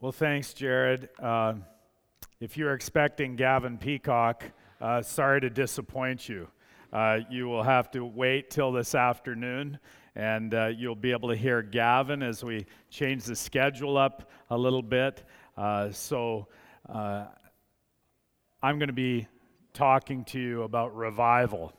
Well, thanks, Jared. Uh, if you're expecting Gavin Peacock, uh, sorry to disappoint you. Uh, you will have to wait till this afternoon, and uh, you'll be able to hear Gavin as we change the schedule up a little bit. Uh, so, uh, I'm going to be talking to you about revival.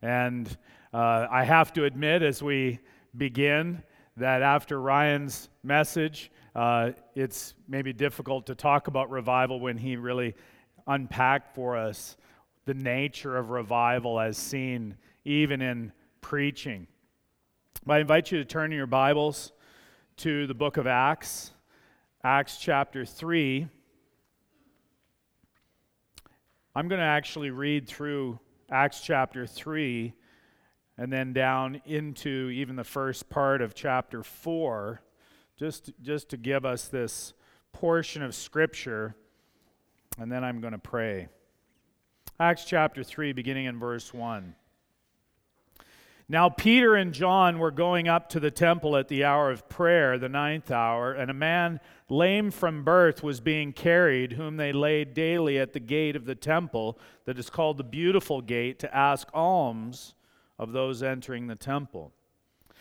And I have to admit, as we begin, that after Ryan's message, uh, it's maybe difficult to talk about revival when he really unpacked for us the nature of revival as seen even in preaching. But I invite you to turn your Bibles to the book of Acts, Acts chapter 3. I'm going to actually read through Acts chapter 3 and then down into even the first part of chapter 4 just, just to give us this portion of Scripture, and then I'm going to pray. Acts chapter 3, beginning in verse 1. Now, Peter and John were going up to the temple at the hour of prayer, the ninth hour, and a man lame from birth was being carried, whom they laid daily at the gate of the temple, that is called the Beautiful Gate, to ask alms of those entering the temple.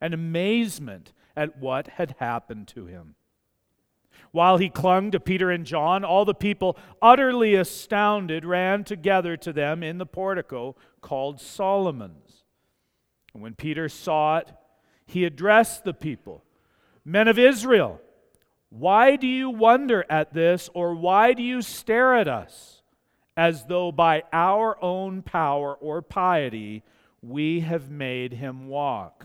and amazement at what had happened to him. While he clung to Peter and John, all the people, utterly astounded, ran together to them in the portico called Solomon's. And when Peter saw it, he addressed the people Men of Israel, why do you wonder at this, or why do you stare at us, as though by our own power or piety we have made him walk?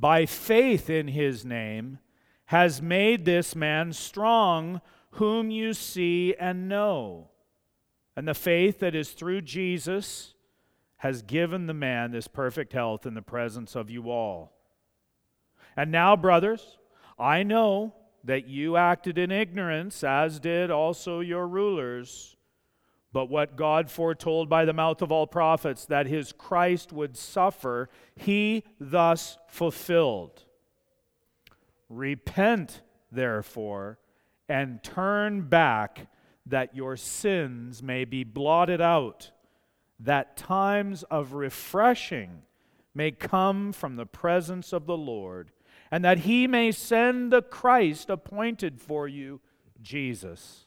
by faith in his name, has made this man strong, whom you see and know. And the faith that is through Jesus has given the man this perfect health in the presence of you all. And now, brothers, I know that you acted in ignorance, as did also your rulers. But what God foretold by the mouth of all prophets, that his Christ would suffer, he thus fulfilled. Repent, therefore, and turn back, that your sins may be blotted out, that times of refreshing may come from the presence of the Lord, and that he may send the Christ appointed for you, Jesus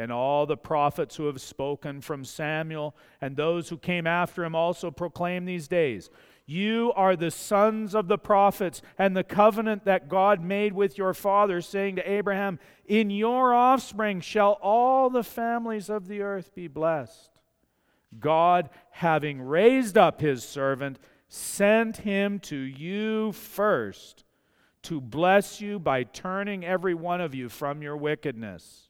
and all the prophets who have spoken from Samuel and those who came after him also proclaim these days. You are the sons of the prophets and the covenant that God made with your fathers, saying to Abraham, In your offspring shall all the families of the earth be blessed. God, having raised up his servant, sent him to you first to bless you by turning every one of you from your wickedness.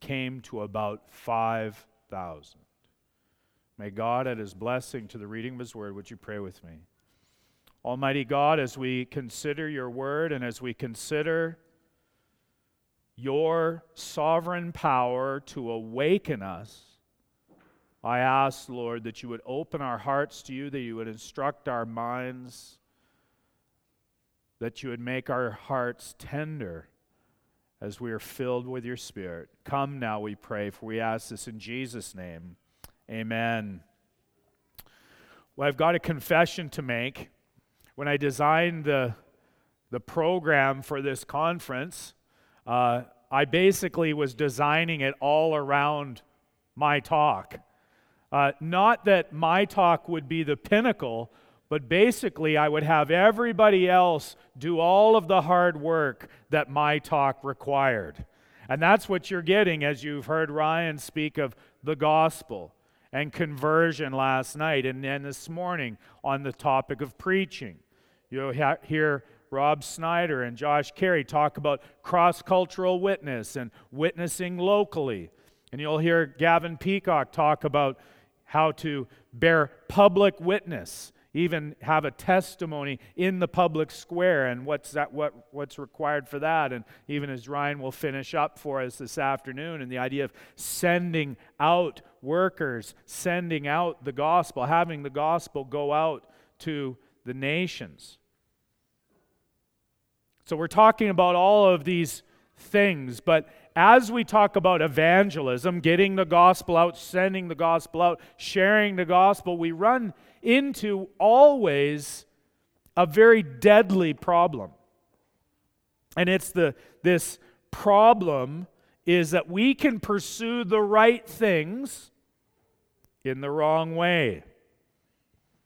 came to about 5,000. May God add his blessing to the reading of his word. Would you pray with me? Almighty God, as we consider your word and as we consider your sovereign power to awaken us, I ask, Lord, that you would open our hearts to you, that you would instruct our minds, that you would make our hearts tender as we are filled with your Spirit. Come now, we pray, for we ask this in Jesus' name. Amen. Well, I've got a confession to make. When I designed the, the program for this conference, uh, I basically was designing it all around my talk. Uh, not that my talk would be the pinnacle, but basically, I would have everybody else do all of the hard work that my talk required. And that's what you're getting as you've heard Ryan speak of the gospel and conversion last night and then this morning on the topic of preaching. You'll ha- hear Rob Snyder and Josh Carey talk about cross cultural witness and witnessing locally. And you'll hear Gavin Peacock talk about how to bear public witness, even have a testimony in the public square, and what's that? What what's required for that? And even as Ryan will finish up for us this afternoon, and the idea of sending out workers, sending out the gospel, having the gospel go out to the nations. So we're talking about all of these things, but as we talk about evangelism, getting the gospel out, sending the gospel out, sharing the gospel, we run into always a very deadly problem. And it's the this problem is that we can pursue the right things in the wrong way.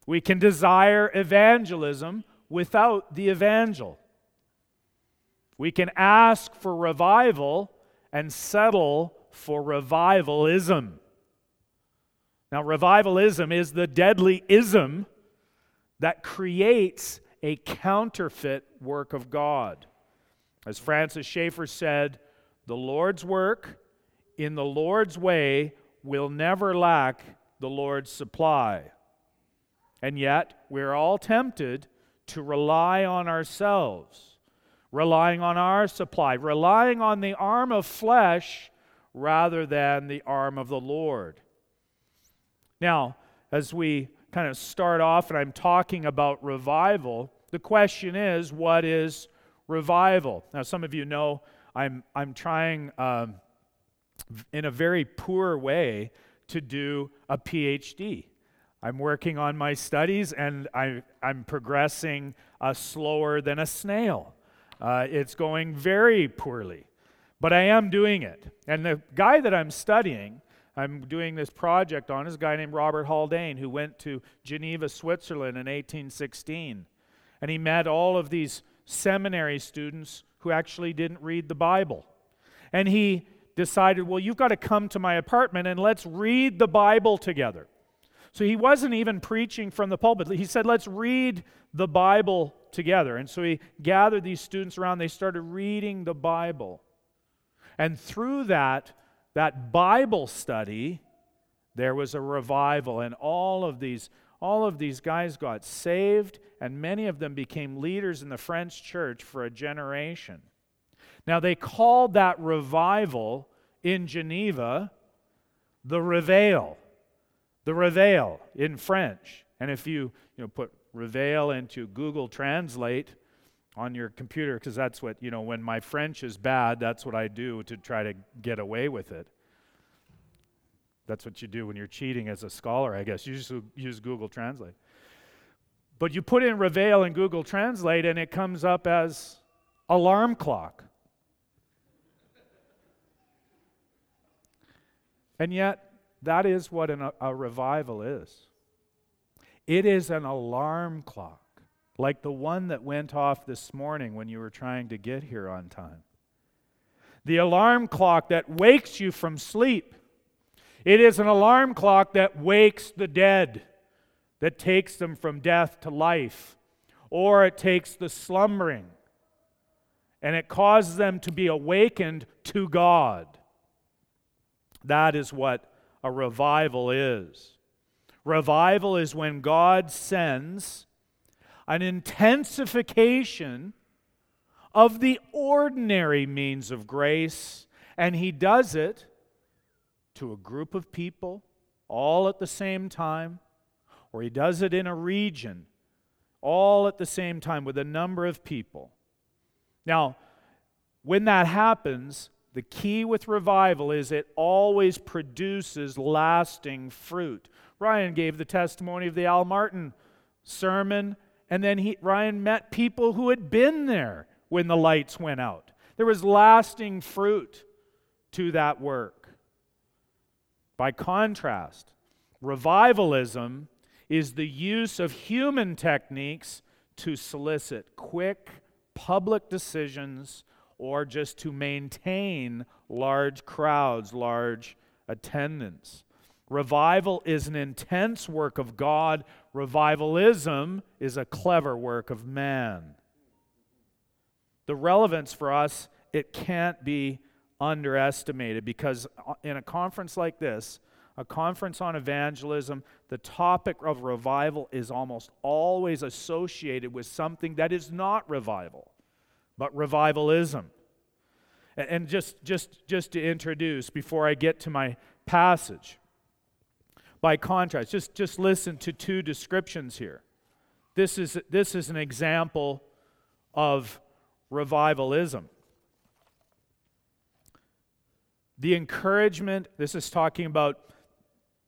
We can desire evangelism without the evangel. We can ask for revival and settle for revivalism. Now, revivalism is the deadly ism that creates a counterfeit work of God. As Francis Schaeffer said, the Lord's work in the Lord's way will never lack the Lord's supply. And yet, we're all tempted to rely on ourselves relying on our supply, relying on the arm of flesh rather than the arm of the Lord. Now, as we kind of start off and I'm talking about revival, the question is what is revival? Now, some of you know I'm, I'm trying um, in a very poor way to do a PhD. I'm working on my studies and I, I'm progressing uh, slower than a snail. Uh, it's going very poorly, but I am doing it. And the guy that I'm studying, I'm doing this project on, is a guy named Robert Haldane who went to Geneva, Switzerland in 1816. And he met all of these seminary students who actually didn't read the Bible. And he decided, well, you've got to come to my apartment and let's read the Bible together. So he wasn't even preaching from the pulpit. He said, let's read the Bible together. And so he gathered these students around. They started reading the Bible. And through that, that Bible study, there was a revival. And all of these, all of these guys got saved, and many of them became leaders in the French church for a generation. Now, they called that revival in Geneva the Reveil the Reveil in French. And if you, you know, put Reveil into Google Translate on your computer, because that's what, you know, when my French is bad, that's what I do to try to get away with it. That's what you do when you're cheating as a scholar, I guess. You just use Google Translate. But you put in Reveil in Google Translate and it comes up as alarm clock. And yet, that is what an, a revival is. It is an alarm clock, like the one that went off this morning when you were trying to get here on time. The alarm clock that wakes you from sleep. It is an alarm clock that wakes the dead, that takes them from death to life, or it takes the slumbering and it causes them to be awakened to God. That is what a revival is. Revival is when God sends an intensification of the ordinary means of grace, and He does it to a group of people all at the same time, or He does it in a region all at the same time with a number of people. Now, when that happens, the key with revival is it always produces lasting fruit. Ryan gave the testimony of the Al Martin sermon, and then he, Ryan met people who had been there when the lights went out. There was lasting fruit to that work. By contrast, revivalism is the use of human techniques to solicit quick public decisions or just to maintain large crowds, large attendance. Revival is an intense work of God, revivalism is a clever work of man. The relevance for us, it can't be underestimated because uh, in a conference like this, a conference on evangelism, the topic of revival is almost always associated with something that is not revival but revivalism. And just, just, just to introduce, before I get to my passage, by contrast, just, just listen to two descriptions here. This is, this is an example of revivalism. The encouragement, this is talking about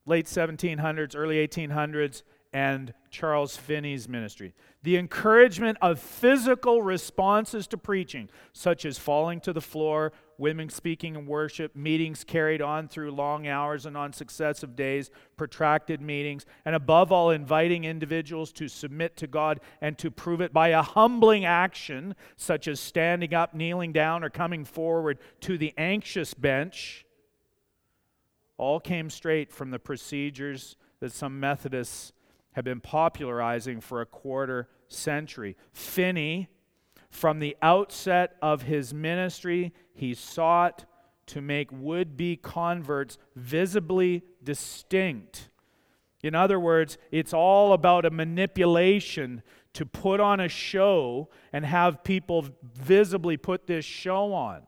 late 1700s, early 1800s, and Charles Finney's ministry. The encouragement of physical responses to preaching, such as falling to the floor, women speaking in worship, meetings carried on through long hours and on successive days, protracted meetings, and above all, inviting individuals to submit to God and to prove it by a humbling action, such as standing up, kneeling down, or coming forward to the anxious bench, all came straight from the procedures that some Methodists have been popularizing for a quarter century. Finney, from the outset of his ministry, he sought to make would be converts visibly distinct. In other words, it's all about a manipulation to put on a show and have people visibly put this show on.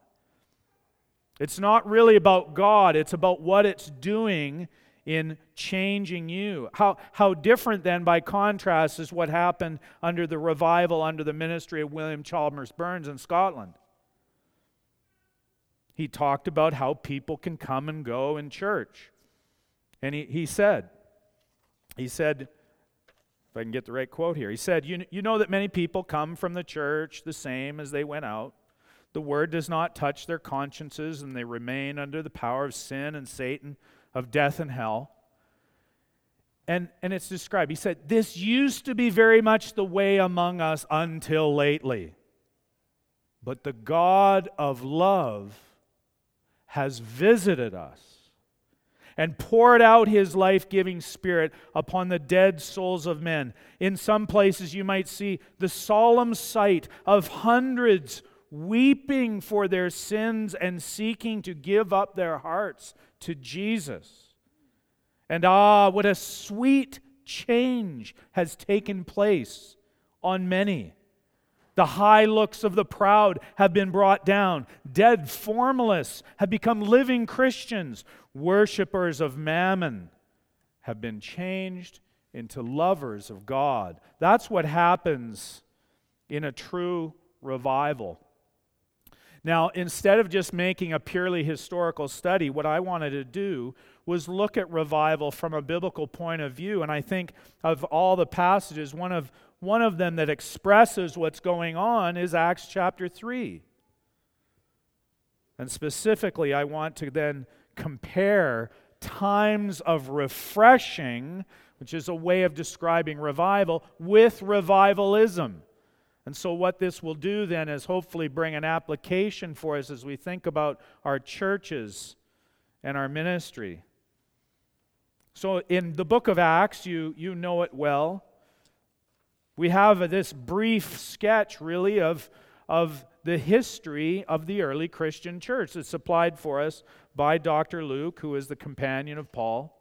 It's not really about God, it's about what it's doing in changing you. How, how different, then, by contrast, is what happened under the revival, under the ministry of William Chalmers Burns in Scotland. He talked about how people can come and go in church. And he, he said, he said, if I can get the right quote here, he said, you, you know that many people come from the church the same as they went out. The word does not touch their consciences, and they remain under the power of sin and Satan of death and hell. And, and it's described. He said, This used to be very much the way among us until lately. But the God of love has visited us and poured out his life giving spirit upon the dead souls of men. In some places, you might see the solemn sight of hundreds weeping for their sins and seeking to give up their hearts to Jesus. And ah, what a sweet change has taken place on many. The high looks of the proud have been brought down. Dead formalists have become living Christians. Worshippers of mammon have been changed into lovers of God. That's what happens in a true revival. Now, instead of just making a purely historical study, what I wanted to do was look at revival from a biblical point of view. And I think of all the passages, one of, one of them that expresses what's going on is Acts chapter 3. And specifically, I want to then compare times of refreshing, which is a way of describing revival, with revivalism. And so, what this will do then is hopefully bring an application for us as we think about our churches and our ministry. So, in the book of Acts, you, you know it well. We have this brief sketch, really, of, of the history of the early Christian church. It's supplied for us by Dr. Luke, who is the companion of Paul.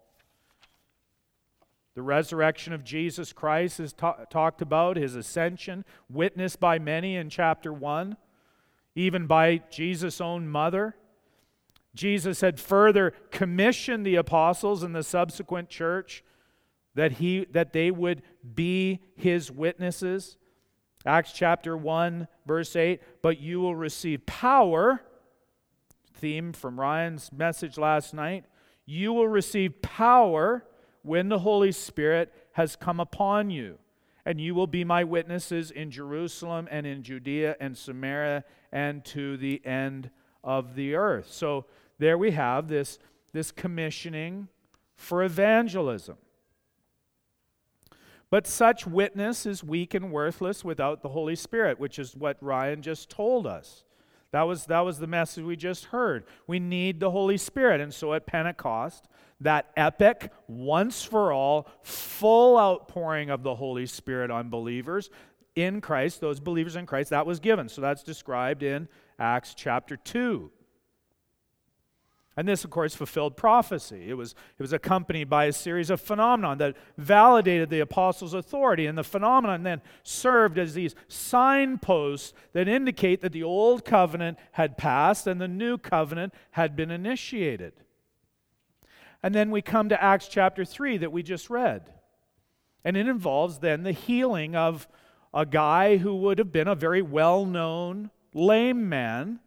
The resurrection of Jesus Christ is ta- talked about, his ascension, witnessed by many in chapter 1, even by Jesus' own mother. Jesus had further commissioned the apostles and the subsequent church that, he, that they would be his witnesses. Acts chapter 1, verse 8, but you will receive power, theme from Ryan's message last night. You will receive power when the Holy Spirit has come upon you. And you will be my witnesses in Jerusalem and in Judea and Samaria and to the end of the earth. So there we have this, this commissioning for evangelism. But such witness is weak and worthless without the Holy Spirit, which is what Ryan just told us. That was, that was the message we just heard. We need the Holy Spirit. And so at Pentecost, that epic, once for all, full outpouring of the Holy Spirit on believers in Christ, those believers in Christ, that was given. So that's described in Acts chapter 2. And this, of course, fulfilled prophecy. It was, it was accompanied by a series of phenomena that validated the apostles' authority. And the phenomenon then served as these signposts that indicate that the old covenant had passed and the new covenant had been initiated. And then we come to Acts chapter 3 that we just read. And it involves then the healing of a guy who would have been a very well known lame man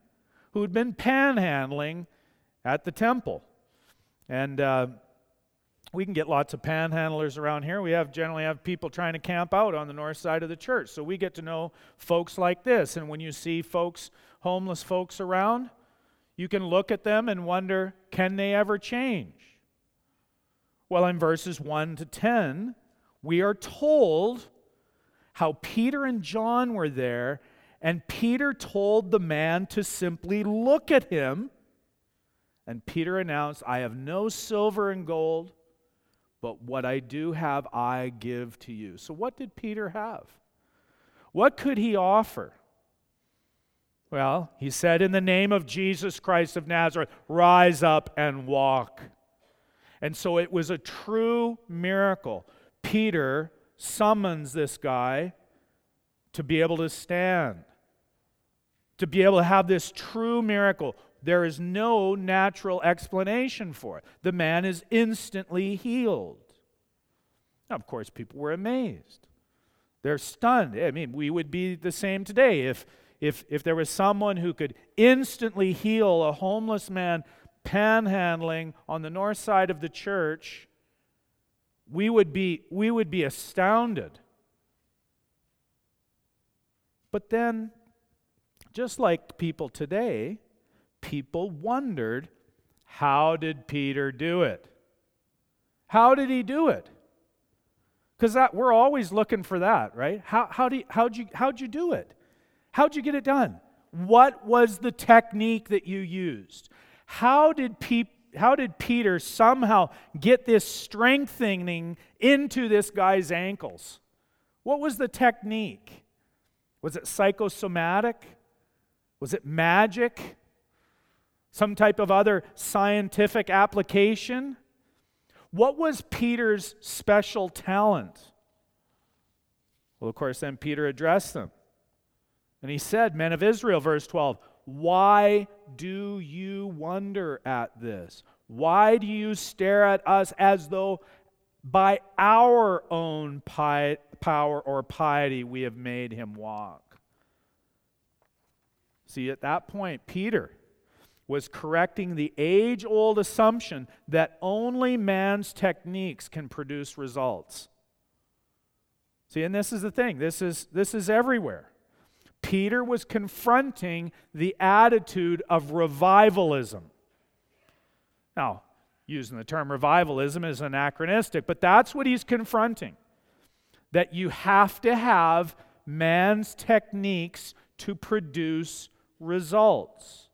who had been panhandling at the temple. And uh, we can get lots of panhandlers around here. We have generally have people trying to camp out on the north side of the church. So we get to know folks like this. And when you see folks, homeless folks around, you can look at them and wonder, can they ever change? Well, in verses 1 to 10, we are told how Peter and John were there, and Peter told the man to simply look at him and Peter announced, I have no silver and gold, but what I do have, I give to you. So, what did Peter have? What could he offer? Well, he said, In the name of Jesus Christ of Nazareth, rise up and walk. And so it was a true miracle. Peter summons this guy to be able to stand, to be able to have this true miracle. There is no natural explanation for it. The man is instantly healed. Now, of course, people were amazed. They're stunned. I mean, we would be the same today if, if, if there was someone who could instantly heal a homeless man panhandling on the north side of the church. We would be, we would be astounded. But then, just like people today, people wondered how did Peter do it? How did he do it? Because that we're always looking for that, right? How, how do you, how'd, you, how'd you do it? How'd you get it done? What was the technique that you used? How did, pe- how did Peter somehow get this strengthening into this guy's ankles? What was the technique? Was it psychosomatic? Was it magic? some type of other scientific application? What was Peter's special talent? Well, of course, then Peter addressed them. And he said, Men of Israel, verse 12, why do you wonder at this? Why do you stare at us as though by our own power or piety we have made him walk? See, at that point, Peter was correcting the age old assumption that only man's techniques can produce results. See, and this is the thing this is, this is everywhere. Peter was confronting the attitude of revivalism. Now, using the term revivalism is anachronistic, but that's what he's confronting. That you have to have man's techniques to produce results.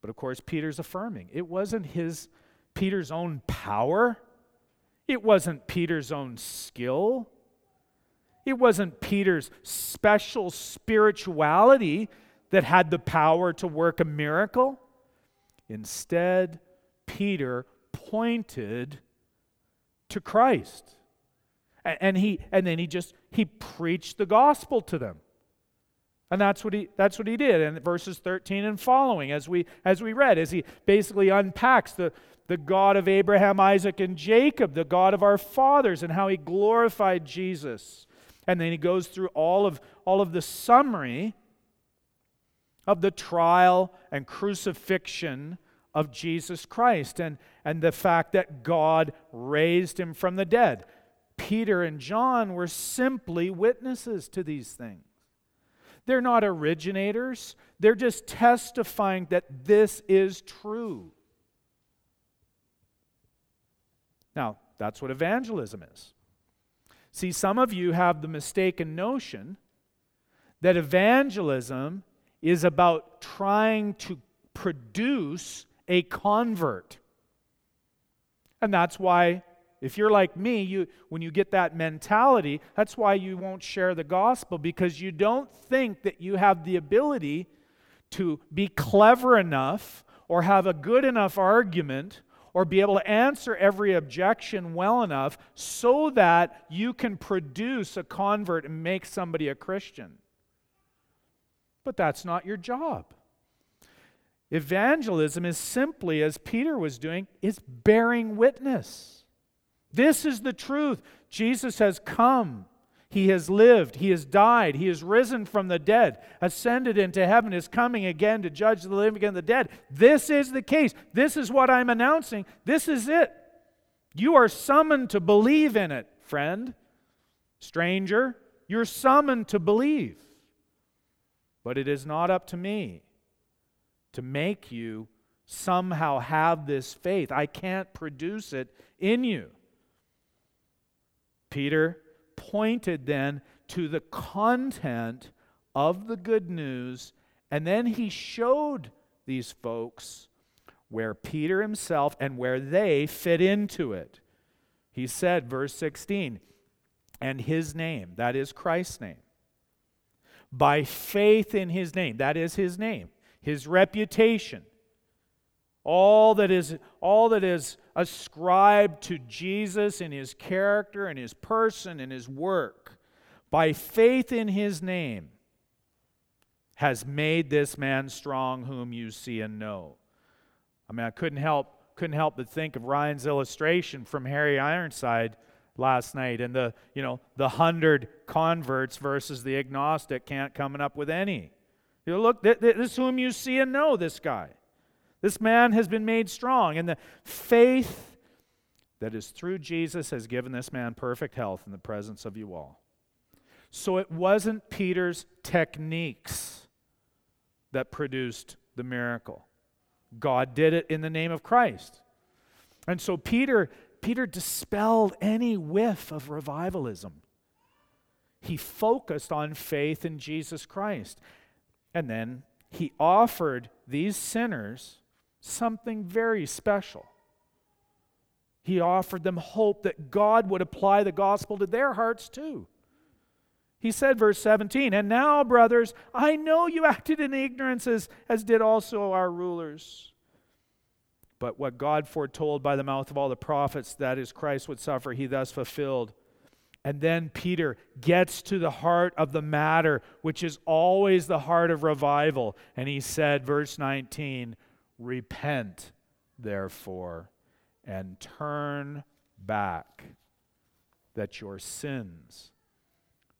But of course, Peter's affirming it wasn't his Peter's own power. It wasn't Peter's own skill. It wasn't Peter's special spirituality that had the power to work a miracle. Instead, Peter pointed to Christ. And, he, and then he just he preached the gospel to them. And that's what he that's what he did in verses 13 and following as we as we read as he basically unpacks the the God of Abraham, Isaac and Jacob, the God of our fathers and how he glorified Jesus. And then he goes through all of all of the summary of the trial and crucifixion of Jesus Christ and, and the fact that God raised him from the dead. Peter and John were simply witnesses to these things. They're not originators, they're just testifying that this is true. Now, that's what evangelism is. See, some of you have the mistaken notion that evangelism is about trying to produce a convert. And that's why if you're like me, you, when you get that mentality, that's why you won't share the gospel because you don't think that you have the ability to be clever enough or have a good enough argument or be able to answer every objection well enough so that you can produce a convert and make somebody a Christian. But that's not your job. Evangelism is simply, as Peter was doing, is bearing witness. This is the truth. Jesus has come. He has lived. He has died. He has risen from the dead, ascended into heaven, is coming again to judge the living and the dead. This is the case. This is what I'm announcing. This is it. You are summoned to believe in it, friend. Stranger, you're summoned to believe. But it is not up to me to make you somehow have this faith. I can't produce it in you. Peter pointed then to the content of the good news, and then he showed these folks where Peter himself and where they fit into it. He said, verse 16, and his name, that is Christ's name. By faith in his name, that is his name, his reputation, all that is all that is ascribed to Jesus in his character and his person and his work by faith in his name has made this man strong whom you see and know. I mean, I couldn't help couldn't help but think of Ryan's illustration from Harry Ironside last night and the, you know, the 100 converts versus the agnostic can't coming up with any. You know, look, this is whom you see and know this guy. This man has been made strong, and the faith that is through Jesus has given this man perfect health in the presence of you all. So it wasn't Peter's techniques that produced the miracle. God did it in the name of Christ. And so Peter Peter dispelled any whiff of revivalism. He focused on faith in Jesus Christ. And then he offered these sinners something very special. He offered them hope that God would apply the gospel to their hearts too. He said, verse 17, And now, brothers, I know you acted in ignorance as, as did also our rulers. But what God foretold by the mouth of all the prophets, that is, Christ would suffer, he thus fulfilled. And then Peter gets to the heart of the matter, which is always the heart of revival. And he said, verse 19, Repent, therefore, and turn back, that your sins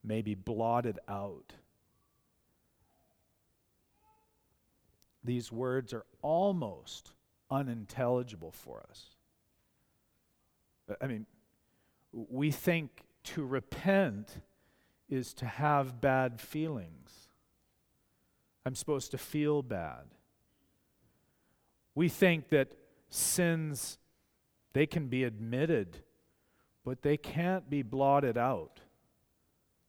may be blotted out, these words are almost unintelligible for us. Uh, I mean, we think to repent is to have bad feelings. I'm supposed to feel bad. We think that sins they can be admitted, but they can't be blotted out.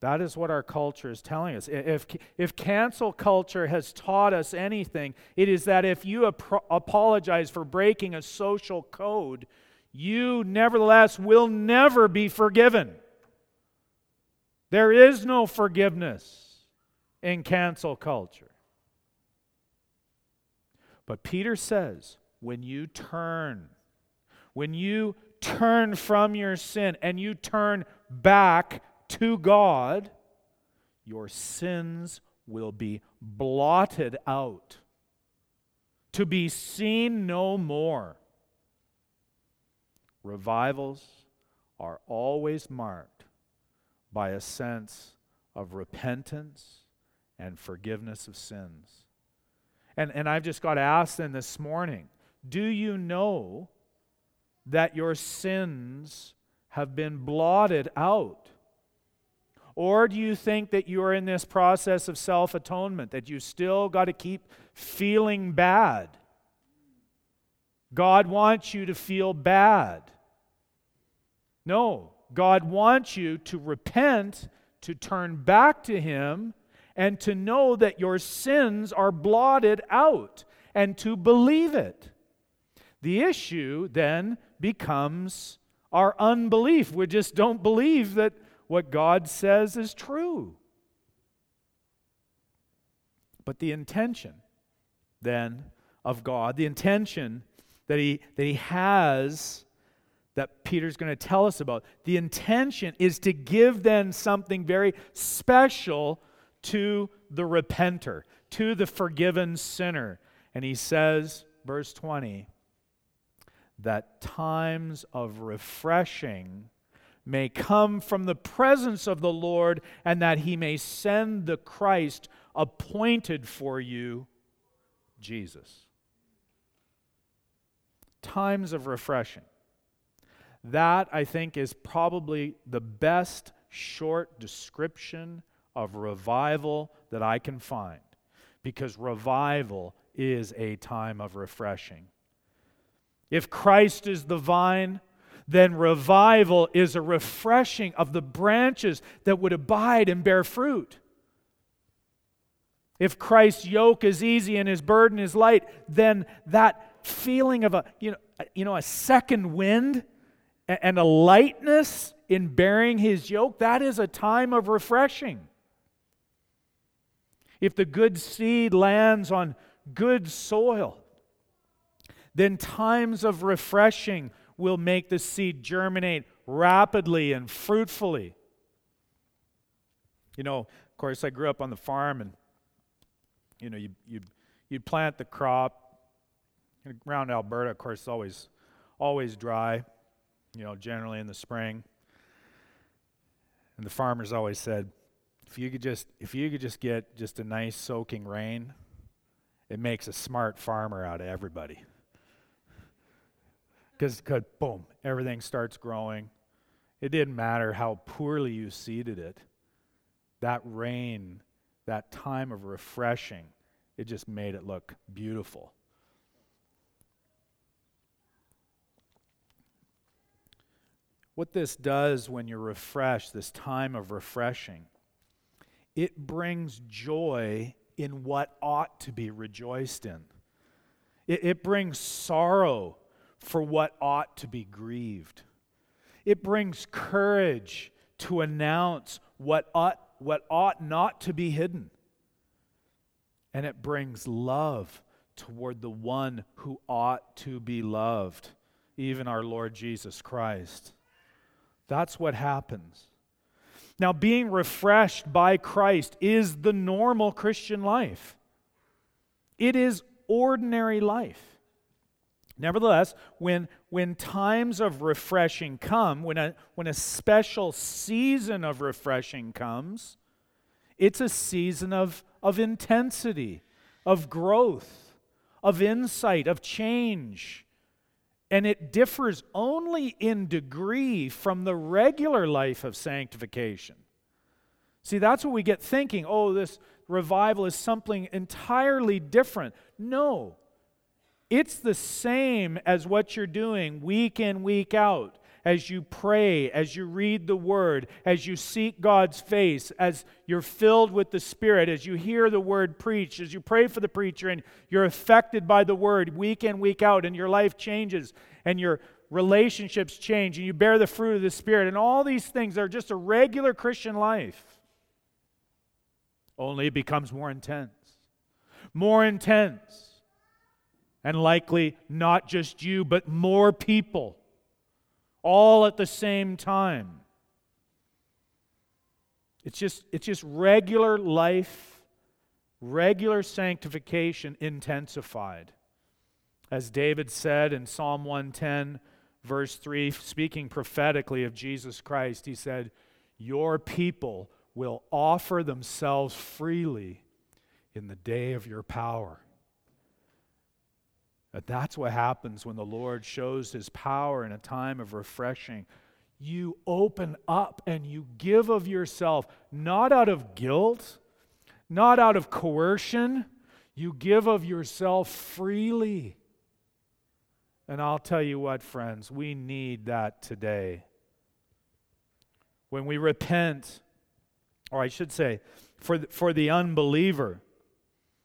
That is what our culture is telling us. If, if cancel culture has taught us anything, it is that if you ap- apologize for breaking a social code, you nevertheless will never be forgiven. There is no forgiveness in cancel culture. But Peter says, when you turn, when you turn from your sin and you turn back to God, your sins will be blotted out, to be seen no more. Revivals are always marked by a sense of repentance and forgiveness of sins. And, and I've just got to ask them this morning do you know that your sins have been blotted out? Or do you think that you are in this process of self atonement, that you still got to keep feeling bad? God wants you to feel bad. No, God wants you to repent, to turn back to Him, and to know that your sins are blotted out, and to believe it. The issue then becomes our unbelief. We just don't believe that what God says is true. But the intention then of God, the intention that he, that he has that Peter's going to tell us about, the intention is to give then something very special to the repenter, to the forgiven sinner. And he says, verse 20, that times of refreshing may come from the presence of the Lord, and that he may send the Christ appointed for you, Jesus. Times of refreshing. That, I think, is probably the best short description of revival that I can find, because revival is a time of refreshing. If Christ is the vine, then revival is a refreshing of the branches that would abide and bear fruit. If Christ's yoke is easy and his burden is light, then that feeling of a you know, you know a second wind and a lightness in bearing his yoke, that is a time of refreshing. If the good seed lands on good soil, then times of refreshing will make the seed germinate rapidly and fruitfully. You know, of course, I grew up on the farm, and you know, you you you'd plant the crop. Around Alberta, of course, it's always always dry. You know, generally in the spring. And the farmers always said, if you could just if you could just get just a nice soaking rain, it makes a smart farmer out of everybody because boom, everything starts growing. It didn't matter how poorly you seeded it. That rain, that time of refreshing, it just made it look beautiful. What this does when you're refreshed, this time of refreshing, it brings joy in what ought to be rejoiced in. It, it brings sorrow for what ought to be grieved. It brings courage to announce what ought, what ought not to be hidden. And it brings love toward the one who ought to be loved, even our Lord Jesus Christ. That's what happens. Now, being refreshed by Christ is the normal Christian life. It is ordinary life. Nevertheless, when, when times of refreshing come, when a, when a special season of refreshing comes, it's a season of, of intensity, of growth, of insight, of change. And it differs only in degree from the regular life of sanctification. See, that's what we get thinking oh, this revival is something entirely different. No, it's the same as what you're doing week in, week out as you pray, as you read the word, as you seek God's face, as you're filled with the Spirit, as you hear the word preached, as you pray for the preacher and you're affected by the word week in, week out, and your life changes and your relationships change and you bear the fruit of the Spirit, and all these things are just a regular Christian life. Only it becomes more intense. More intense. And likely not just you, but more people all at the same time. It's just, it's just regular life, regular sanctification intensified. As David said in Psalm 110, verse 3, speaking prophetically of Jesus Christ, he said, Your people will offer themselves freely in the day of your power. That that's what happens when the Lord shows his power in a time of refreshing. You open up and you give of yourself, not out of guilt, not out of coercion. You give of yourself freely. And I'll tell you what, friends, we need that today. When we repent, or I should say, for the, for the unbeliever,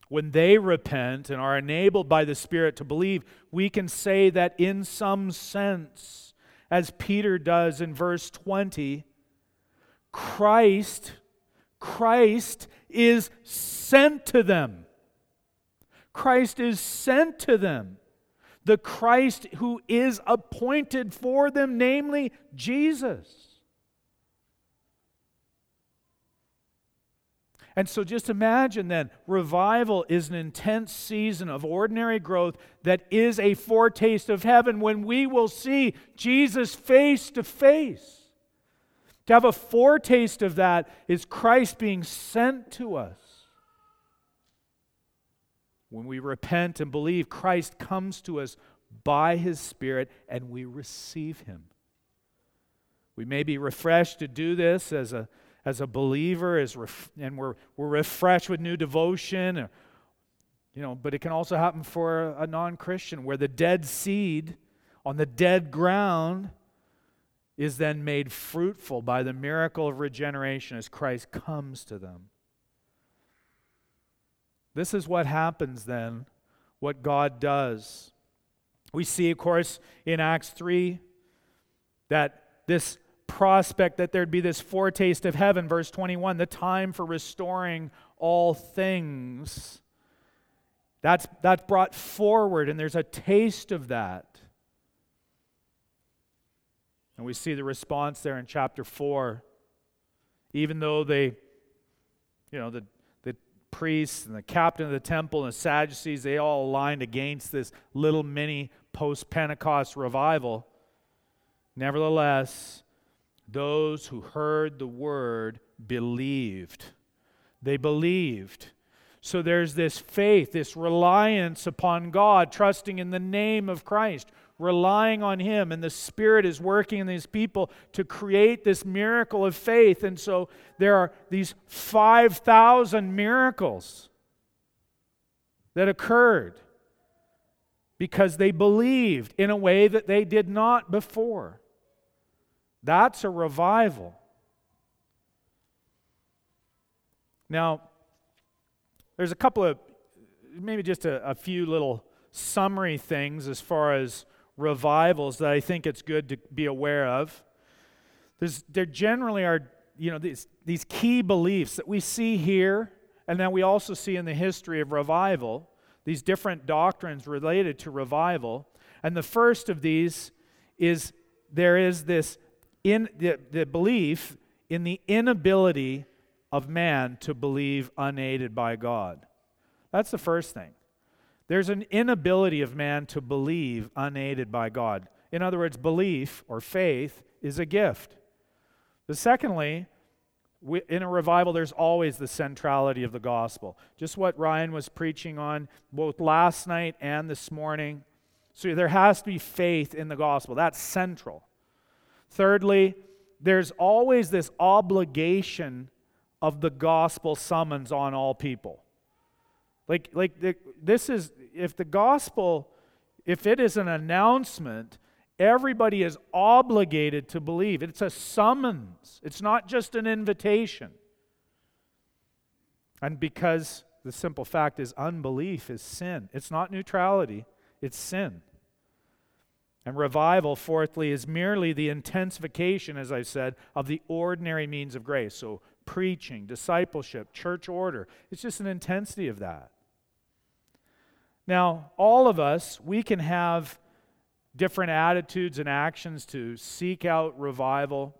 when they repent and are enabled by the Spirit to believe, we can say that in some sense, as Peter does in verse 20, Christ, Christ is sent to them. Christ is sent to them. The Christ who is appointed for them, namely Jesus. And so just imagine then, revival is an intense season of ordinary growth that is a foretaste of heaven when we will see Jesus face to face. To have a foretaste of that is Christ being sent to us. When we repent and believe, Christ comes to us by his Spirit and we receive him. We may be refreshed to do this as a as a believer as ref- and we're, we're refreshed with new devotion or, you know but it can also happen for a, a non-christian where the dead seed on the dead ground is then made fruitful by the miracle of regeneration as christ comes to them. This is what happens then what god does. We see of course in acts 3 that this prospect that there'd be this foretaste of heaven, verse 21, the time for restoring all things. That's, that's brought forward, and there's a taste of that. And we see the response there in chapter 4. Even though they, you know, the, the priests and the captain of the temple and the Sadducees, they all aligned against this little mini post Pentecost revival. Nevertheless, those who heard the word believed. They believed. So there's this faith, this reliance upon God, trusting in the name of Christ, relying on Him, and the Spirit is working in these people to create this miracle of faith. And so there are these 5,000 miracles that occurred because they believed in a way that they did not before. That's a revival. Now, there's a couple of, maybe just a, a, few little summary things as far as revivals that I think it's good to be aware of. There's, there generally are, you know, these, these key beliefs that we see here and that we also see in the history of revival, these different doctrines related to revival. And the first of these is there is this in the, the belief in the inability of man to believe unaided by God. That's the first thing. There's an inability of man to believe unaided by God. In other words, belief or faith is a gift. The secondly, in a revival, there's always the centrality of the gospel. Just what Ryan was preaching on both last night and this morning. So there has to be faith in the gospel. That's central. Thirdly, there's always this obligation of the gospel summons on all people. Like, like the, this is, if the gospel, if it is an announcement, everybody is obligated to believe. It's a summons, it's not just an invitation. And because the simple fact is, unbelief is sin, it's not neutrality, it's sin. And revival, fourthly, is merely the intensification, as I've said, of the ordinary means of grace. So, preaching, discipleship, church order. It's just an intensity of that. Now, all of us, we can have different attitudes and actions to seek out revival.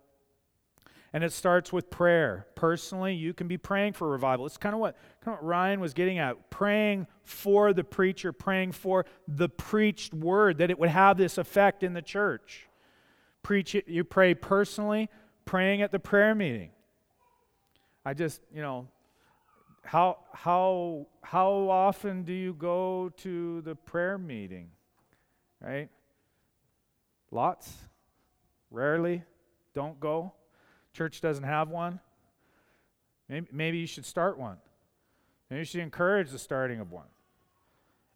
And it starts with prayer. Personally, you can be praying for revival. It's kind of what, kind of what Ryan was getting at praying for the preacher, praying for the preached word, that it would have this effect in the church. Preach it, you pray personally, praying at the prayer meeting. I just, you know, how, how, how often do you go to the prayer meeting? Right? Lots? Rarely? Don't go? Church doesn't have one? Maybe, maybe you should start one. Maybe you should encourage the starting of one.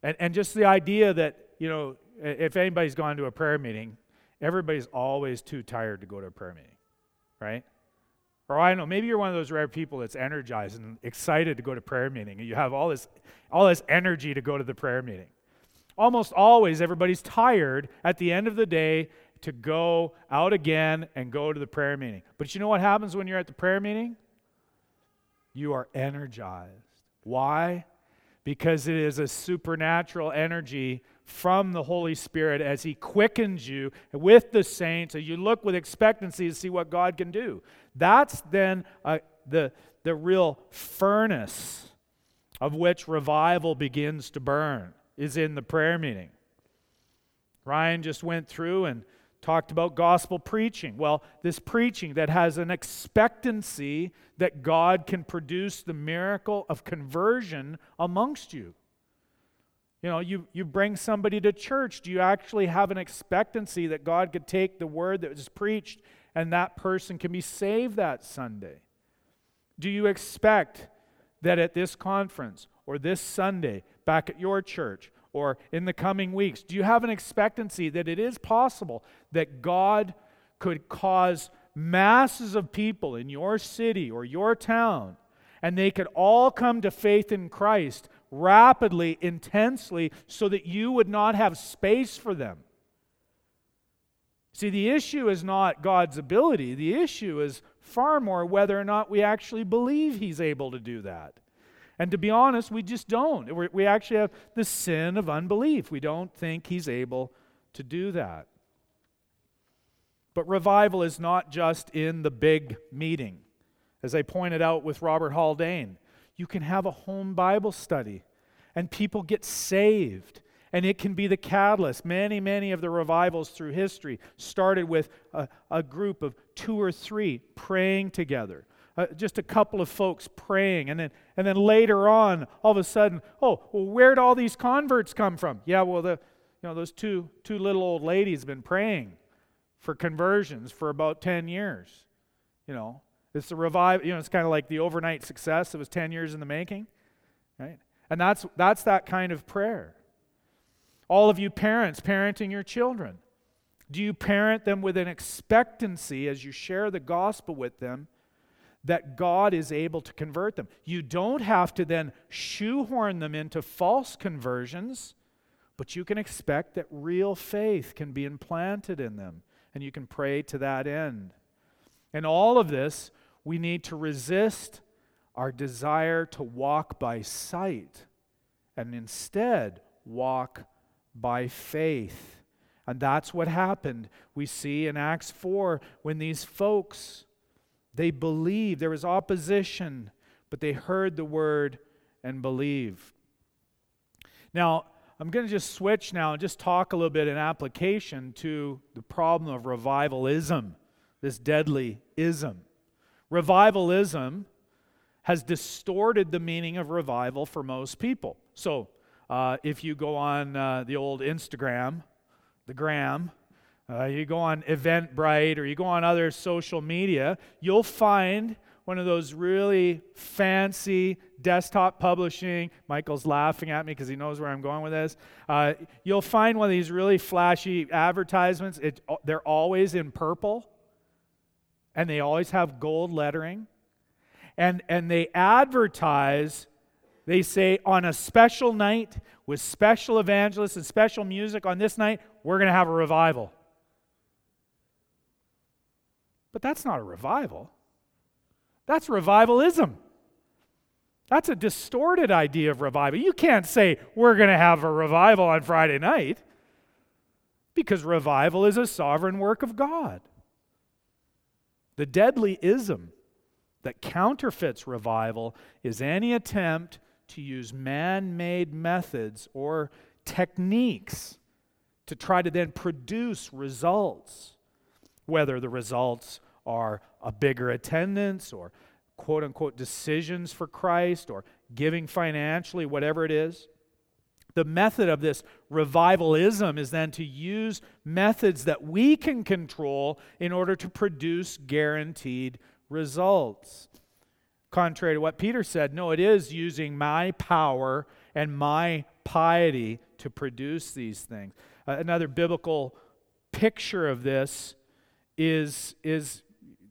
And, and just the idea that, you know, if anybody's gone to a prayer meeting, everybody's always too tired to go to a prayer meeting, right? Or I know, maybe you're one of those rare people that's energized and excited to go to prayer meeting, and you have all this, all this energy to go to the prayer meeting. Almost always, everybody's tired at the end of the day to go out again and go to the prayer meeting. But you know what happens when you're at the prayer meeting? You are energized. Why? Because it is a supernatural energy from the Holy Spirit as He quickens you with the saints, and you look with expectancy to see what God can do. That's then uh, the, the real furnace of which revival begins to burn, is in the prayer meeting. Ryan just went through and talked about gospel preaching. Well, this preaching that has an expectancy that God can produce the miracle of conversion amongst you. You know, you, you bring somebody to church. Do you actually have an expectancy that God could take the word that was preached and that person can be saved that Sunday? Do you expect that at this conference or this Sunday back at your church or in the coming weeks, do you have an expectancy that it is possible that God could cause masses of people in your city or your town and they could all come to faith in Christ rapidly, intensely, so that you would not have space for them? See, the issue is not God's ability, the issue is far more whether or not we actually believe He's able to do that. And to be honest, we just don't. We actually have the sin of unbelief. We don't think he's able to do that. But revival is not just in the big meeting. As I pointed out with Robert Haldane, you can have a home Bible study and people get saved. And it can be the catalyst. Many, many of the revivals through history started with a, a group of two or three praying together uh, just a couple of folks praying. And then, and then later on, all of a sudden, oh, well, where'd all these converts come from? Yeah, well, the, you know, those two, two little old ladies been praying for conversions for about 10 years. You know, it's the revive, you know, it's kind of like the overnight success. It was 10 years in the making, right? And that's, that's that kind of prayer. All of you parents parenting your children, do you parent them with an expectancy as you share the gospel with them that God is able to convert them. You don't have to then shoehorn them into false conversions, but you can expect that real faith can be implanted in them, and you can pray to that end. In all of this, we need to resist our desire to walk by sight and instead walk by faith. And that's what happened. We see in Acts 4 when these folks they believed. There was opposition, but they heard the word and believed. Now, I'm going to just switch now and just talk a little bit in application to the problem of revivalism, this deadly ism. Revivalism has distorted the meaning of revival for most people. So, uh, if you go on uh, the old Instagram, the gram, uh, you go on Eventbrite or you go on other social media, you'll find one of those really fancy desktop publishing. Michael's laughing at me because he knows where I'm going with this. Uh, you'll find one of these really flashy advertisements. It, they're always in purple and they always have gold lettering. And, and they advertise, they say, on a special night with special evangelists and special music on this night, we're going to have a revival. But that's not a revival. That's revivalism. That's a distorted idea of revival. You can't say we're going to have a revival on Friday night because revival is a sovereign work of God. The deadly ism that counterfeits revival is any attempt to use man made methods or techniques to try to then produce results, whether the results are a bigger attendance or quote unquote decisions for Christ or giving financially, whatever it is. The method of this revivalism is then to use methods that we can control in order to produce guaranteed results. Contrary to what Peter said, no, it is using my power and my piety to produce these things. Uh, another biblical picture of this is, is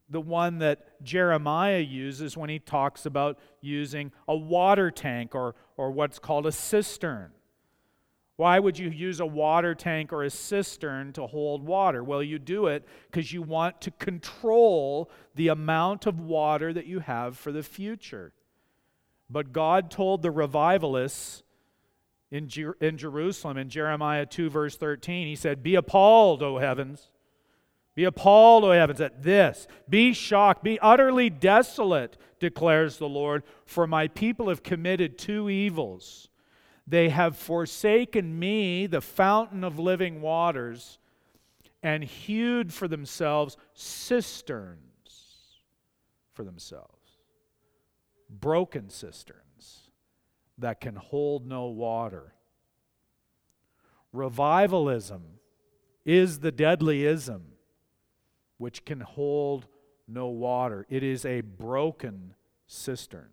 the one that Jeremiah uses when he talks about using a water tank or, or what's called a cistern. Why would you use a water tank or a cistern to hold water? Well, you do it because you want to control the amount of water that you have for the future. But God told the revivalists in, Jer- in Jerusalem in Jeremiah 2, verse 13, He said, Be appalled, O heavens be appalled, O heavens, at this. Be shocked. Be utterly desolate, declares the Lord, for my people have committed two evils. They have forsaken me, the fountain of living waters, and hewed for themselves cisterns for themselves, broken cisterns that can hold no water. Revivalism is the deadly ism which can hold no water. It is a broken cistern.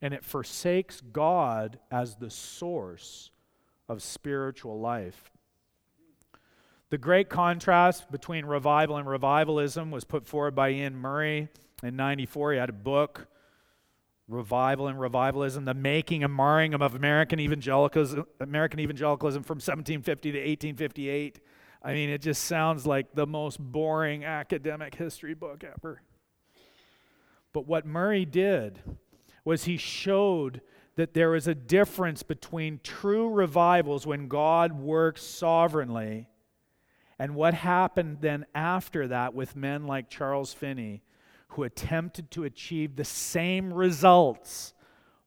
And it forsakes God as the source of spiritual life. The great contrast between revival and revivalism was put forward by Iain Murray in 94. He had a book, Revival and Revivalism, the making and marring of American evangelicalism, American evangelicalism from 1750 to 1858. I mean, it just sounds like the most boring academic history book ever. But what Murray did was he showed that there is a difference between true revivals when God works sovereignly and what happened then after that with men like Charles Finney who attempted to achieve the same results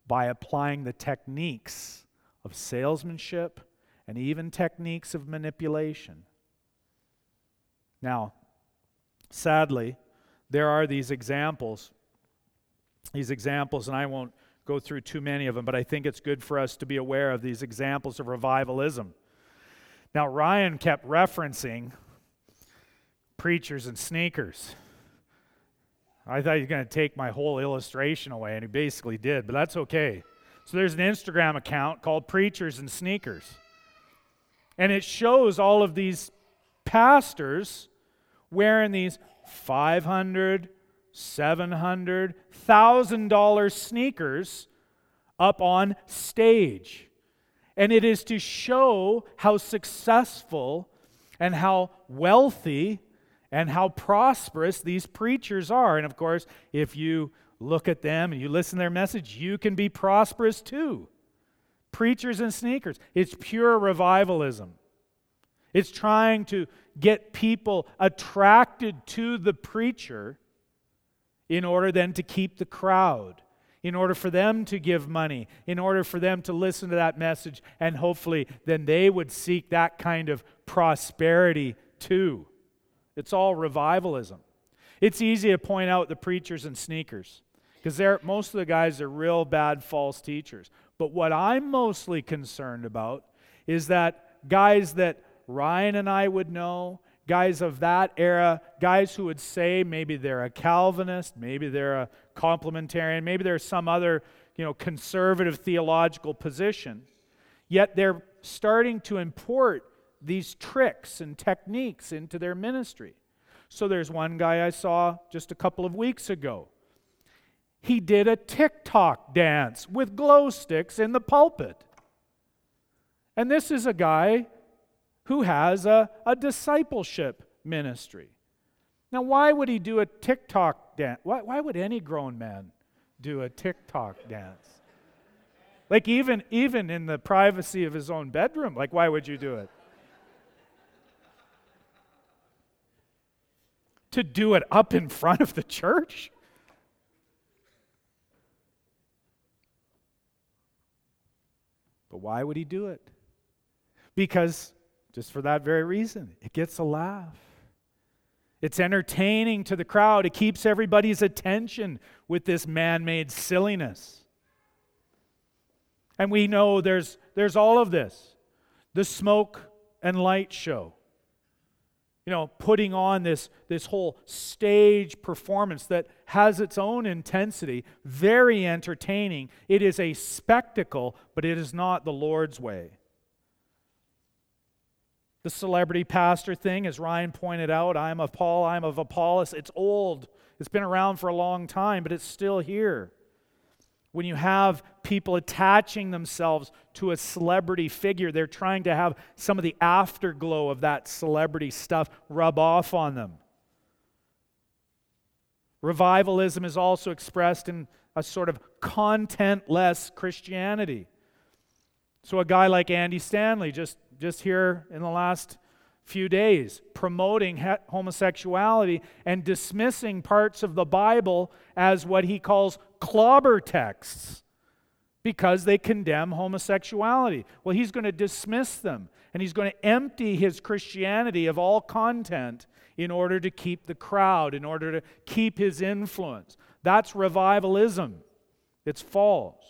by applying the techniques of salesmanship and even techniques of manipulation. Now, sadly, there are these examples. These examples, and I won't go through too many of them, but I think it's good for us to be aware of these examples of revivalism. Now, Ryan kept referencing preachers and sneakers. I thought he was going to take my whole illustration away, and he basically did, but that's okay. So there's an Instagram account called Preachers and Sneakers. And it shows all of these pastors wearing these 500 700 thousand dollar sneakers up on stage. And it is to show how successful and how wealthy and how prosperous these preachers are. And of course if you look at them and you listen to their message you can be prosperous too. Preachers and sneakers it's pure revivalism it's trying to get people attracted to the preacher in order then to keep the crowd, in order for them to give money, in order for them to listen to that message, and hopefully then they would seek that kind of prosperity too. It's all revivalism. It's easy to point out the preachers and sneakers because most of the guys are real bad false teachers. But what I'm mostly concerned about is that guys that Ryan and I would know, guys of that era, guys who would say maybe they're a Calvinist, maybe they're a complementarian, maybe they're some other, you know, conservative theological position. Yet they're starting to import these tricks and techniques into their ministry. So there's one guy I saw just a couple of weeks ago. He did a TikTok dance with glow sticks in the pulpit. And this is a guy who has a, a discipleship ministry. Now, why would he do a TikTok dance? Why, why would any grown man do a TikTok dance? Like, even, even in the privacy of his own bedroom, like, why would you do it? to do it up in front of the church? But why would he do it? Because, just for that very reason, it gets a laugh. It's entertaining to the crowd. It keeps everybody's attention with this man made silliness. And we know there's, there's all of this the smoke and light show you know, putting on this, this whole stage performance that has its own intensity, very entertaining. It is a spectacle, but it is not the Lord's way. The celebrity pastor thing, as Ryan pointed out, I'm of Paul, I'm of Apollos. It's old. It's been around for a long time, but it's still here when you have people attaching themselves to a celebrity figure, they're trying to have some of the afterglow of that celebrity stuff rub off on them. Revivalism is also expressed in a sort of contentless Christianity. So, a guy like Andy Stanley, just, just here in the last few days, promoting homosexuality and dismissing parts of the Bible as what he calls clobber texts because they condemn homosexuality. Well, he's going to dismiss them and he's going to empty his Christianity of all content in order to keep the crowd, in order to keep his influence. That's revivalism. It's false.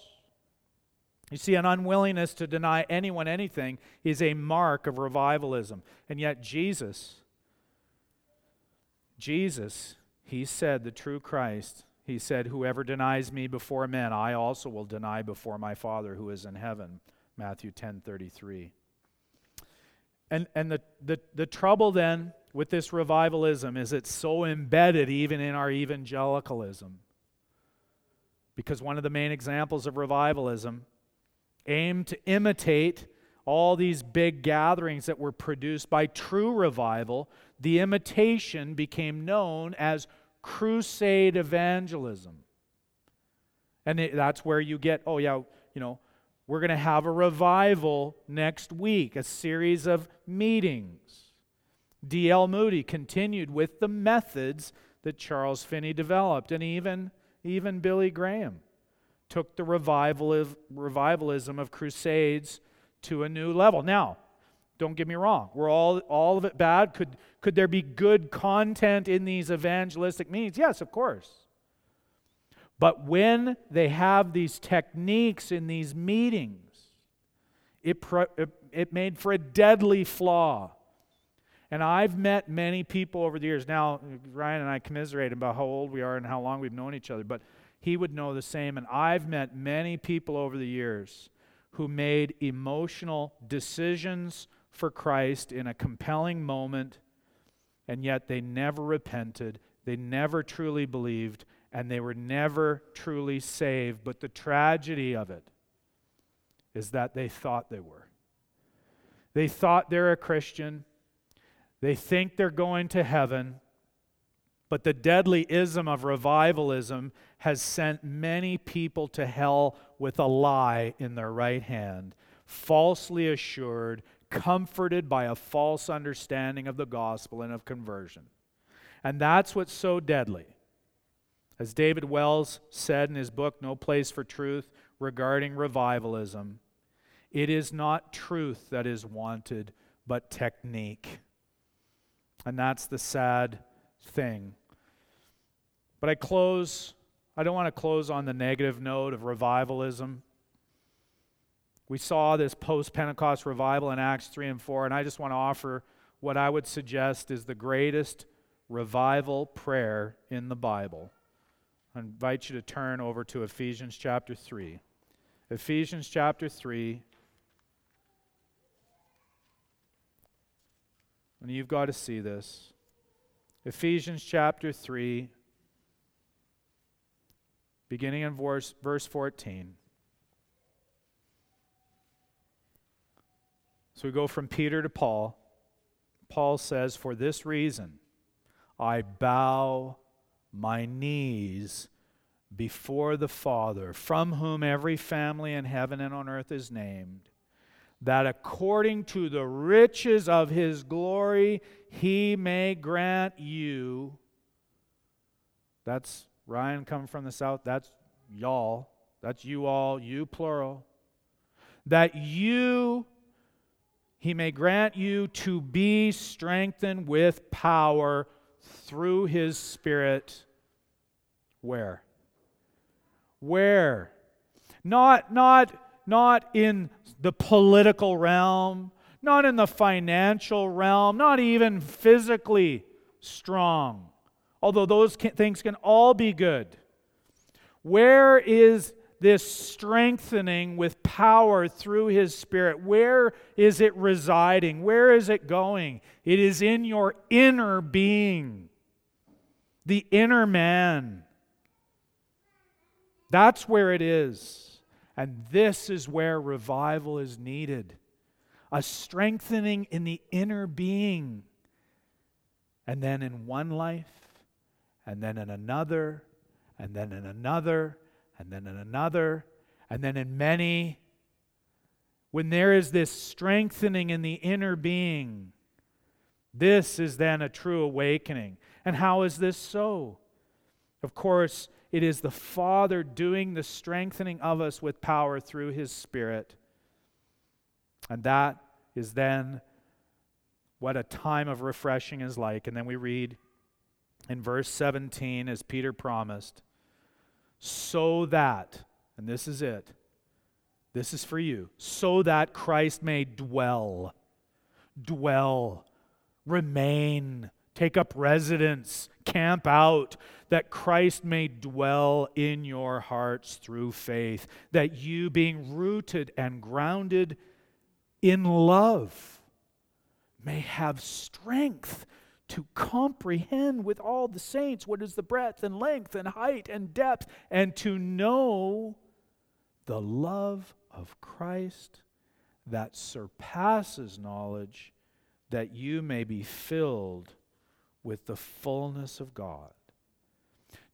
You see, an unwillingness to deny anyone anything is a mark of revivalism. And yet, Jesus, Jesus, he said, the true Christ, he said, Whoever denies me before men, I also will deny before my Father who is in heaven. Matthew 10 33. And, and the, the, the trouble then with this revivalism is it's so embedded even in our evangelicalism. Because one of the main examples of revivalism aimed to imitate all these big gatherings that were produced by true revival, the imitation became known as crusade evangelism. And it, that's where you get, oh, yeah, you know, we're going to have a revival next week, a series of meetings. D.L. Moody continued with the methods that Charles Finney developed, and even, even Billy Graham took the revival of, revivalism of crusades to a new level. Now, don't get me wrong. We're all, all of it bad. Could, could there be good content in these evangelistic meetings? Yes, of course. But when they have these techniques in these meetings, it, pro, it, it made for a deadly flaw. And I've met many people over the years. Now, Ryan and I commiserate about how old we are and how long we've known each other, but he would know the same. And I've met many people over the years who made emotional decisions for Christ in a compelling moment, and yet they never repented, they never truly believed, and they were never truly saved. But the tragedy of it is that they thought they were. They thought they're a Christian, they think they're going to heaven. But the deadly ism of revivalism has sent many people to hell with a lie in their right hand, falsely assured comforted by a false understanding of the gospel and of conversion. And that's what's so deadly. As David Wells said in his book, No Place for Truth, regarding revivalism, it is not truth that is wanted, but technique. And that's the sad thing. But I close, I don't want to close on the negative note of revivalism. We saw this post Pentecost revival in Acts 3 and 4, and I just want to offer what I would suggest is the greatest revival prayer in the Bible. I invite you to turn over to Ephesians chapter 3. Ephesians chapter 3. And you've got to see this. Ephesians chapter 3, beginning in verse, verse 14. So we go from Peter to Paul. Paul says, For this reason, I bow my knees before the Father, from whom every family in heaven and on earth is named, that according to the riches of his glory, he may grant you. That's Ryan coming from the south. That's y'all. That's you all, you plural. That you he may grant you to be strengthened with power through his Spirit. Where? Where? Not, not, not in the political realm, not in the financial realm, not even physically strong, although those can, things can all be good. Where is this strengthening with power through His Spirit, where is it residing? Where is it going? It is in your inner being, the inner man. That's where it is. And this is where revival is needed a strengthening in the inner being. And then in one life, and then in another, and then in another, and then in another, and then in many. When there is this strengthening in the inner being, this is then a true awakening. And how is this so? Of course, it is the Father doing the strengthening of us with power through His Spirit. And that is then what a time of refreshing is like. And then we read in verse 17, as Peter promised, so that, and this is it, this is for you, so that Christ may dwell, dwell, remain, take up residence, camp out, that Christ may dwell in your hearts through faith, that you, being rooted and grounded in love, may have strength to comprehend with all the saints what is the breadth and length and height and depth, and to know the love of Christ that surpasses knowledge, that you may be filled with the fullness of God.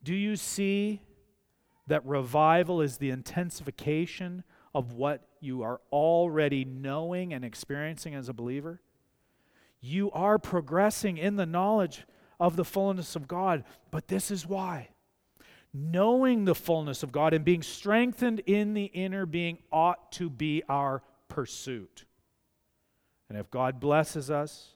Do you see that revival is the intensification of what you are already knowing and experiencing as a believer? You are progressing in the knowledge of the fullness of God. But this is why. Knowing the fullness of God and being strengthened in the inner being ought to be our pursuit. And if God blesses us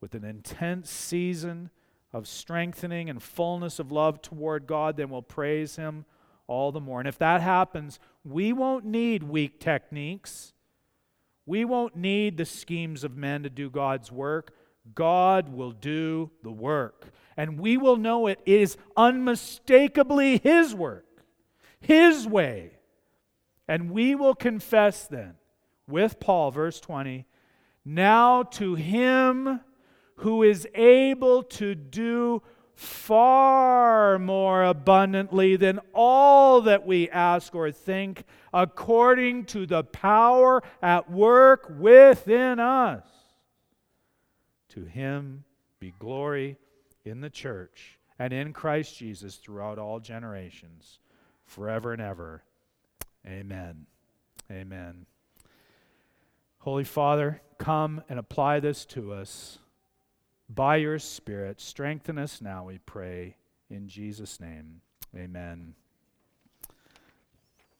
with an intense season of strengthening and fullness of love toward God, then we'll praise Him all the more. And if that happens, we won't need weak techniques. We won't need the schemes of men to do God's work. God will do the work. And we will know it is unmistakably His work, His way. And we will confess then with Paul, verse 20, now to Him who is able to do far more abundantly than all that we ask or think, according to the power at work within us. To him be glory in the church and in Christ Jesus throughout all generations, forever and ever. Amen. Amen. Holy Father, come and apply this to us by your Spirit. Strengthen us now, we pray. In Jesus' name, amen.